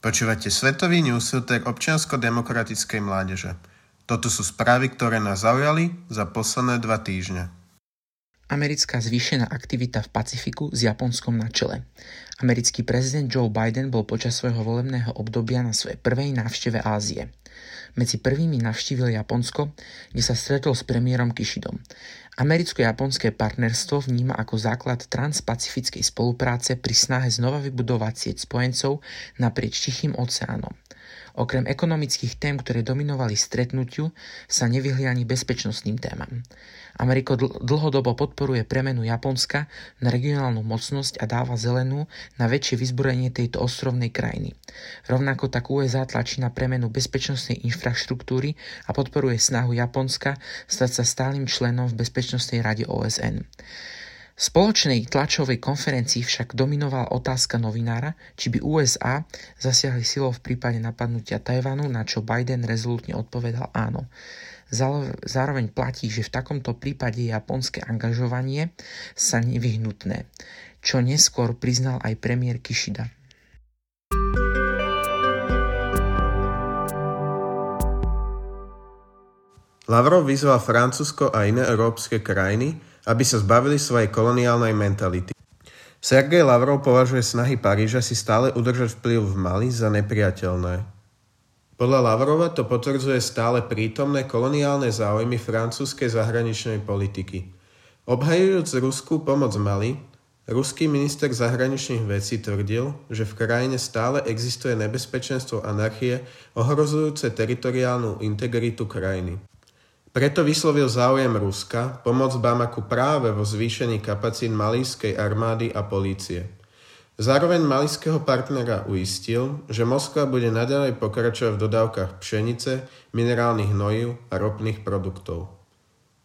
Počúvate Svetový newsfilter občiansko-demokratickej mládeže. Toto sú správy, ktoré nás zaujali za posledné dva týždne. Americká zvýšená aktivita v Pacifiku s Japonskom na čele. Americký prezident Joe Biden bol počas svojho volebného obdobia na svojej prvej návšteve Ázie. Medzi prvými navštívil Japonsko, kde sa stretol s premiérom Kishidom. Americko-japonské partnerstvo vníma ako základ transpacifickej spolupráce pri snahe znova vybudovať sieť spojencov naprieč Tichým oceánom. Okrem ekonomických tém, ktoré dominovali stretnutiu, sa nevyhli ani bezpečnostným témam. Ameriko dlhodobo podporuje premenu Japonska na regionálnu mocnosť a dáva zelenú na väčšie vyzbrojenie tejto ostrovnej krajiny. Rovnako tak USA tlačí na premenu bezpečnostnej infraštruktúry a podporuje snahu Japonska stať sa stálym členom v Bezpečnostnej rade OSN spoločnej tlačovej konferencii však dominovala otázka novinára, či by USA zasiahli silou v prípade napadnutia Tajvanu, na čo Biden rezolutne odpovedal áno. Zároveň platí, že v takomto prípade japonské angažovanie sa nevyhnutné, čo neskôr priznal aj premiér Kishida. Lavrov vyzval Francúzsko a iné európske krajiny, aby sa zbavili svojej koloniálnej mentality. Sergej Lavrov považuje snahy Paríža si stále udržať vplyv v Mali za nepriateľné. Podľa Lavrova to potvrdzuje stále prítomné koloniálne záujmy francúzskej zahraničnej politiky. Obhajujúc ruskú pomoc Mali, ruský minister zahraničných vecí tvrdil, že v krajine stále existuje nebezpečenstvo anarchie ohrozujúce teritoriálnu integritu krajiny. Preto vyslovil záujem Ruska pomôcť Bamaku práve vo zvýšení kapacít malískej armády a polície. Zároveň malijského partnera uistil, že Moskva bude naďalej pokračovať v dodávkach pšenice, minerálnych hnojív a ropných produktov.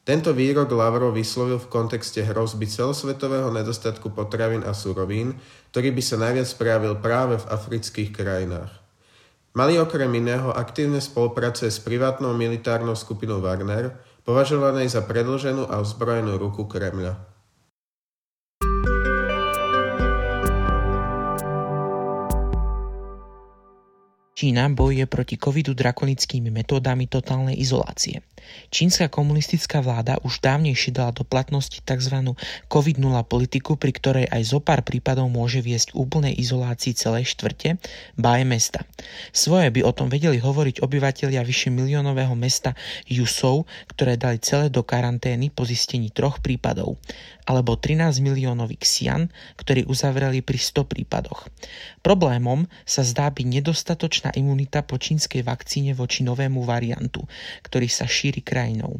Tento výrok Lavrov vyslovil v kontexte hrozby celosvetového nedostatku potravín a surovín, ktorý by sa najviac prejavil práve v afrických krajinách. Mali okrem iného aktívne spolupracuje s privátnou militárnou skupinou Wagner, považovanej za predlženú a ozbrojenú ruku Kremľa. Čína bojuje proti covidu drakonickými metódami totálnej izolácie. Čínska komunistická vláda už dávnejšie dala do platnosti tzv. COVID-0 politiku, pri ktorej aj zo pár prípadov môže viesť úplnej izolácii celej štvrte, ba mesta. Svoje by o tom vedeli hovoriť obyvatelia vyše miliónového mesta Jusou, ktoré dali celé do karantény po zistení troch prípadov alebo 13 miliónový Xian, ktorý uzavreli pri 100 prípadoch. Problémom sa zdá byť nedostatočná imunita po čínskej vakcíne voči novému variantu, ktorý sa šíri krajinou.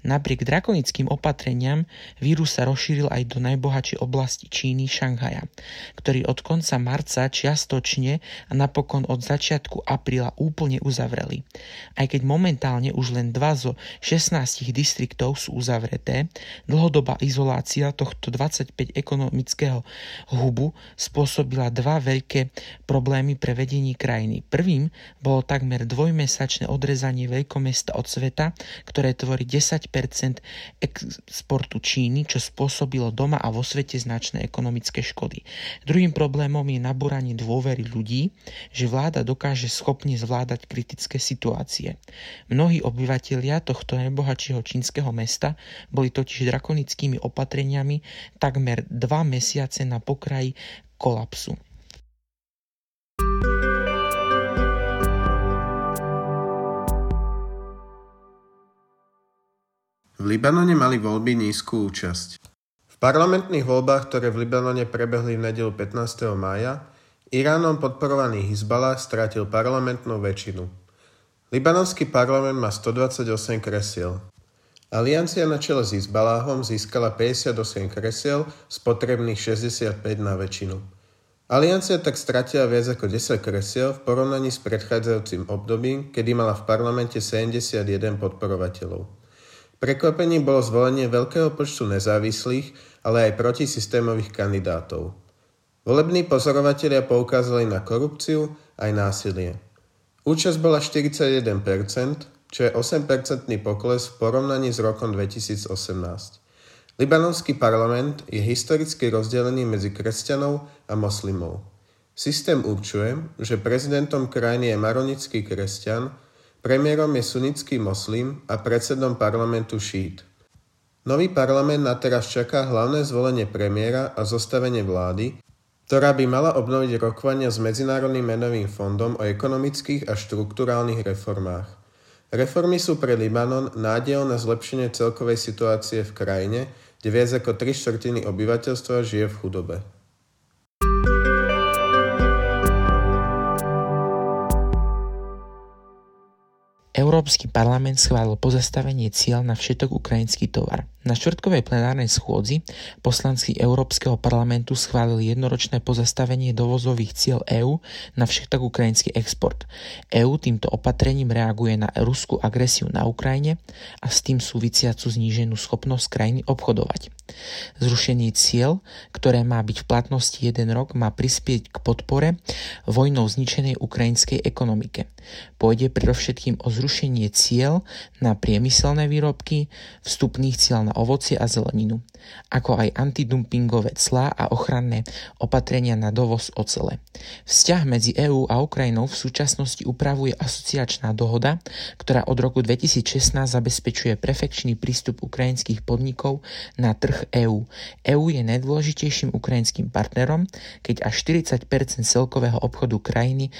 Napriek drakonickým opatreniam vírus sa rozšíril aj do najbohatšej oblasti Číny, Šanghaja, ktorý od konca marca čiastočne a napokon od začiatku apríla úplne uzavreli. Aj keď momentálne už len dva zo 16 distriktov sú uzavreté, dlhodobá izolácia tohto 25 ekonomického hubu spôsobila dva veľké problémy pre vedenie krajiny. Prvým bolo takmer dvojmesačné odrezanie veľkomesta od sveta, ktoré tvorí 10 exportu Číny, čo spôsobilo doma a vo svete značné ekonomické škody. Druhým problémom je nabúranie dôvery ľudí, že vláda dokáže schopne zvládať kritické situácie. Mnohí obyvatelia tohto najbohatšieho čínskeho mesta boli totiž drakonickými opatreniami takmer dva mesiace na pokraji kolapsu. V Libanone mali voľby nízku účasť. V parlamentných voľbách, ktoré v Libanone prebehli v nedelu 15. mája, Iránom podporovaný Hizbalah strátil parlamentnú väčšinu. Libanonský parlament má 128 kresiel. Aliancia na čele s Hizbalahom získala 58 kresiel z potrebných 65 na väčšinu. Aliancia tak stratila viac ako 10 kresiel v porovnaní s predchádzajúcim obdobím, kedy mala v parlamente 71 podporovateľov. Prekvapením bolo zvolenie veľkého počtu nezávislých, ale aj protisystémových kandidátov. Volební pozorovatelia poukázali na korupciu aj násilie. Účasť bola 41%, čo je 8% pokles v porovnaní s rokom 2018. Libanonský parlament je historicky rozdelený medzi kresťanov a moslimov. Systém určuje, že prezidentom krajiny je maronický kresťan, premiérom je sunnický moslim a predsedom parlamentu šít. Nový parlament na teraz čaká hlavné zvolenie premiéra a zostavenie vlády, ktorá by mala obnoviť rokovania s Medzinárodným menovým fondom o ekonomických a štruktúrálnych reformách. Reformy sú pre Libanon nádejou na zlepšenie celkovej situácie v krajine, kde viac ako 3 štvrtiny obyvateľstva žije v chudobe. Európsky parlament schválil pozastavenie cieľ na všetok ukrajinský tovar. Na štvrtkovej plenárnej schôdzi poslanci Európskeho parlamentu schválili jednoročné pozastavenie dovozových cieľ EÚ na všetok ukrajinský export. EÚ týmto opatrením reaguje na ruskú agresiu na Ukrajine a s tým súvisiacu zníženú schopnosť krajiny obchodovať. Zrušenie cieľ, ktoré má byť v platnosti jeden rok, má prispieť k podpore vojnou zničenej ukrajinskej ekonomike. Pôjde predovšetkým o zrušenie cieľ na priemyselné výrobky, vstupných cieľ na ovocie a zeleninu, ako aj antidumpingové clá a ochranné opatrenia na dovoz ocele. Vzťah medzi EÚ a Ukrajinou v súčasnosti upravuje asociačná dohoda, ktorá od roku 2016 zabezpečuje prefekčný prístup ukrajinských podnikov na trh EÚ. EÚ je najdôležitejším ukrajinským partnerom, keď až 40% celkového obchodu krajiny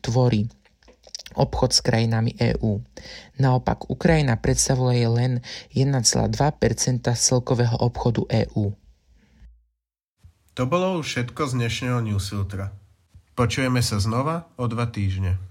tvorí obchod s krajinami EÚ. Naopak Ukrajina predstavuje len 1,2% celkového obchodu EÚ. To bolo už všetko z dnešného newsfiltra. Počujeme sa znova o dva týždne.